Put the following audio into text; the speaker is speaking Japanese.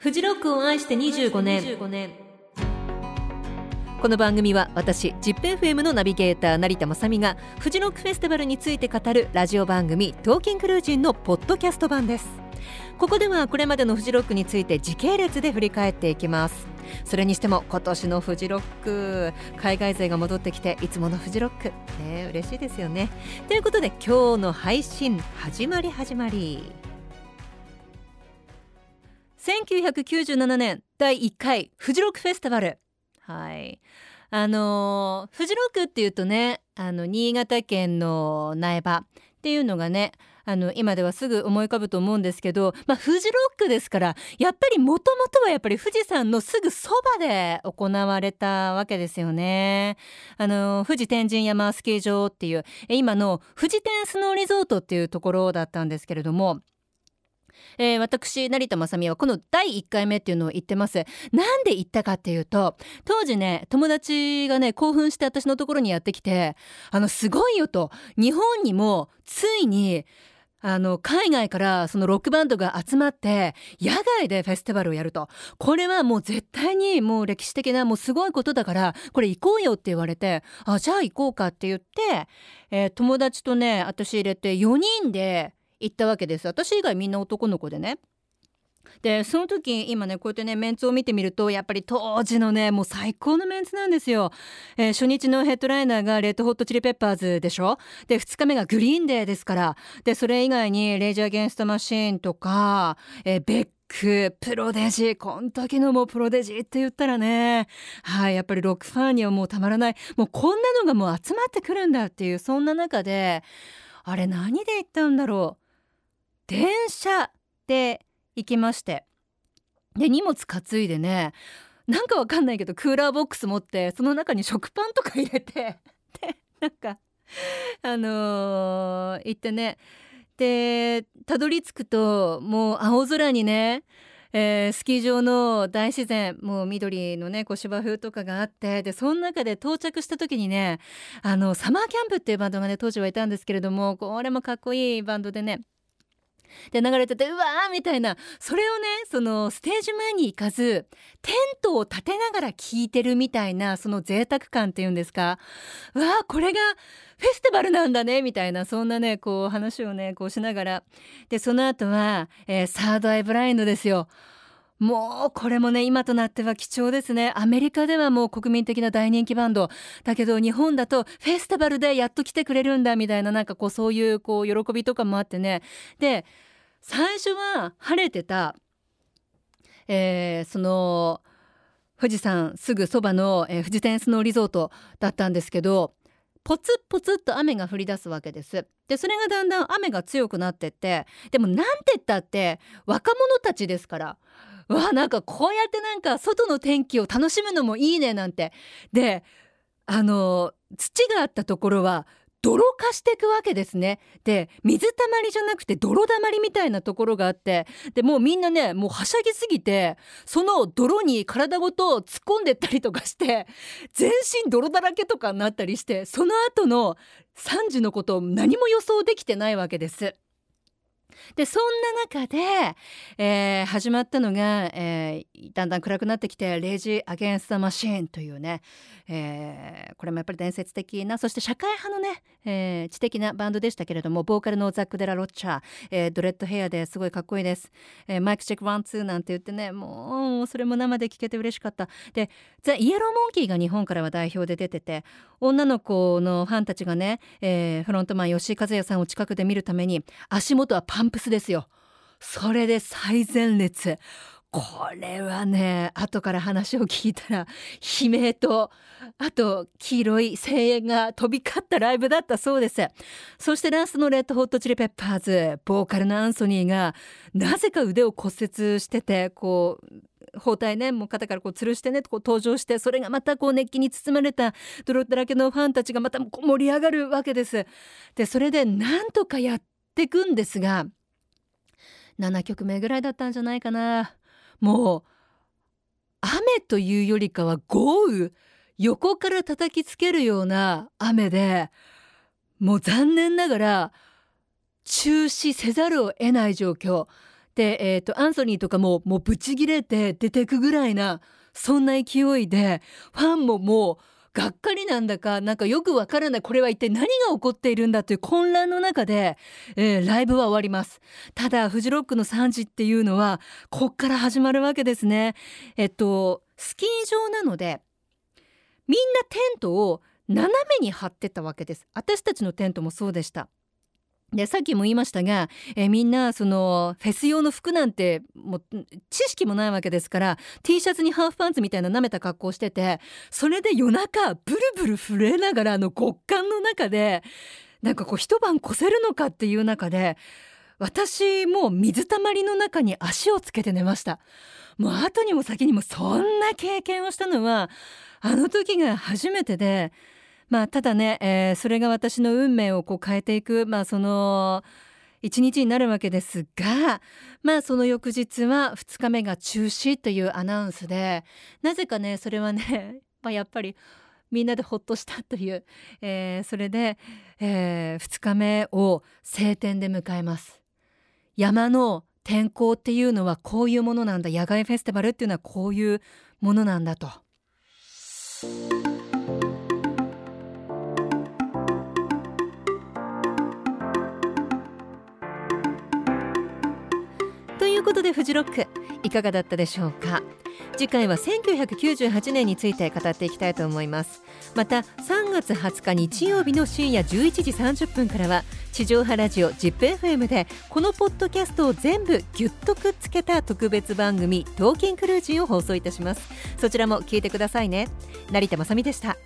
フジロックを愛して25年。この番組は私 ZIPFM のナビゲーター成田雅美がフジロックフェスティバルについて語るラジオ番組「トーキングルージン」のポッドキャスト版です。ここではこれまでのフジロックについて時系列で振り返っていきます。それにしても今年のフジロック海外勢が戻ってきていつものフジロック。ね嬉しいですよね。ということで今日の配信始まり始まり1997年第1回フジロックフェスティバルはいあのフジロックっていうとねあの新潟県の苗場っていうのがねあの今ではすぐ思い浮かぶと思うんですけど、まあ、フジロックですからやっぱりもともとはやっぱり富士山のすぐそばで行われたわけですよね。あの富士天神山スキー場っていう今の富士天スノーリゾートっていうところだったんですけれども。えー、私成田雅美はこの第1回目っていうのを言ってます。なんで言ったかっていうと当時ね友達がね興奮して私のところにやってきてあのすごいよと。日本にもついにあの海外からそのロックバンドが集まって野外でフェスティバルをやると。これはもう絶対にもう歴史的なもうすごいことだからこれ行こうよって言われてあじゃあ行こうかって言って、えー、友達とね私入れて4人で行ったわけです。私以外みんな男の子でね。でその時今ねこうやってねメンツを見てみるとやっぱり当時のねもう最高のメンツなんですよ、えー、初日のヘッドライナーがレッドホットチリペッパーズでしょ？で2日目がグリーンデーですから。でそれ以外にレイジャー・ゲンスト・マシーンとか、えー、ベックプロデジこん時のもうプロデジって言ったらね。はいやっぱりロックファンにはもうたまらない。もうこんなのがもう集まってくるんだっていうそんな中であれ何で行ったんだろう？電車で行きまして。で荷物担いでねなんかわかんないけどクーラーボックス持ってその中に食パンとか入れて でなんかあのー、行ってね。でたどり着くともう青空にねえー、スキー場の大自然もう緑のねこう芝生とかがあってでその中で到着した時にねあのサマーキャンプっていうバンドがね当時はいたんですけれどもこれもかっこいいバンドでねで流れててうわーみたいな。それをねそのステージ前に行かずテントを立てながら聴いてるみたいなその贅沢感っていうんですか。うわーこれがフェスティバルなんだねみたいなそんなねこう話をねこうしながら。でその後は、えー、サードアイブラインドですよ。もうこれもね今となっては貴重ですね。アメリカではもう国民的な大人気バンド。だけど日本だとフェスティバルでやっと来てくれるんだみたいななんかこうそういうこう喜びとかもあってね。で最初は晴れてた、えー、その富士山すぐそばの、えー、富士天スノーリゾートだったんですけどポツポツッと雨が降り出すわけです。でそれがだんだん雨が強くなってってでもなんて言ったって若者たちですから。わなんかこうやってなんか外の天気を楽しむのもいいねなんてであの土があったところは泥化していくわけですねで水たまりじゃなくて泥だまりみたいなところがあってでもうみんなねもうはしゃぎすぎてその泥に体ごと突っ込んでったりとかして全身泥だらけとかになったりしてその後の3時のことを何も予想できてないわけです。でそんな中で、えー、始まったのが、えー、だんだん暗くなってきて「レイジ・アゲンスト・マシーン」というね、えー、これもやっぱり伝説的なそして社会派のね、えー、知的なバンドでしたけれどもボーカルのザック・デ・ラ・ロッチャ、えー、ドレッドヘアですごいかっこいいです、えー、 mic check one two なんて言ってねもうそれも生で聴けて嬉しかった。で THE YELLOW MONKEY が日本からは代表で出てて女の子のファンたちがね、えー、フロントマン吉井和哉さんを近くで見るために足元はパンプスですよ。それで最前列。これはね後から話を聞いたら悲鳴とあと黄色い声援が飛び交ったライブだったそうです。そしてラストのレッドホットチリペッパーズ。ボーカルのアンソニーがなぜか腕を骨折しててこう包帯ねもう肩からこう吊るしてねこう登場してそれがまたこう熱気に包まれた泥だらけのファンたちがまた盛り上がるわけです。でそれでなんとかやっていくんですが7曲目ぐらいだったんじゃないかな。もう雨というよりかは豪雨。横から叩きつけるような雨でもう残念ながら中止せざるを得ない状況。で、えーと、アンソニーとかももうブチギレて出てくぐらいなそんな勢いでファンももうがっかりなんだかなんかよくわからないこれは一体何が起こっているんだという混乱の中で、えー、ライブは終わります。ただフジロックの3時っていうのはこっから始まるわけですね。えっとスキー場なのでみんなテントを斜めに張ってたわけです。私たちのテントもそうでした。でさっきも言いましたが、え、みんなそのフェス用の服なんてもう知識もないわけですから T シャツにハーフパンツみたいな舐めた格好しててそれで夜中ブルブル震えながらあの極寒の中でなんかこう一晩越せるのかっていう中で私も水たまりの中に足をつけて寝ました。もう後にも先にもそんな経験をしたのはあの時が初めてでまあただね、えー、それが私の運命をこう変えていくまあその一日になるわけですがまあその翌日は2日目が中止というアナウンスでなぜかねそれはね、まあ、やっぱりみんなでほっとしたという、えー、それで、えー、2日目を晴天で迎えます山の天候っていうのはこういうものなんだ野外フェスティバルっていうのはこういうものなんだと。いうことでフジロックいかがだったでしょうか？次回は1998年について語っていきたいと思います。また3月20日日曜日の深夜11時30分からは地上波ラジオ ZIPFM でこのポッドキャストを全部ぎゅっとくっつけた特別番組「トーキンクルージー」を放送いたします。そちらも聞いてくださいね。成田まさみでした。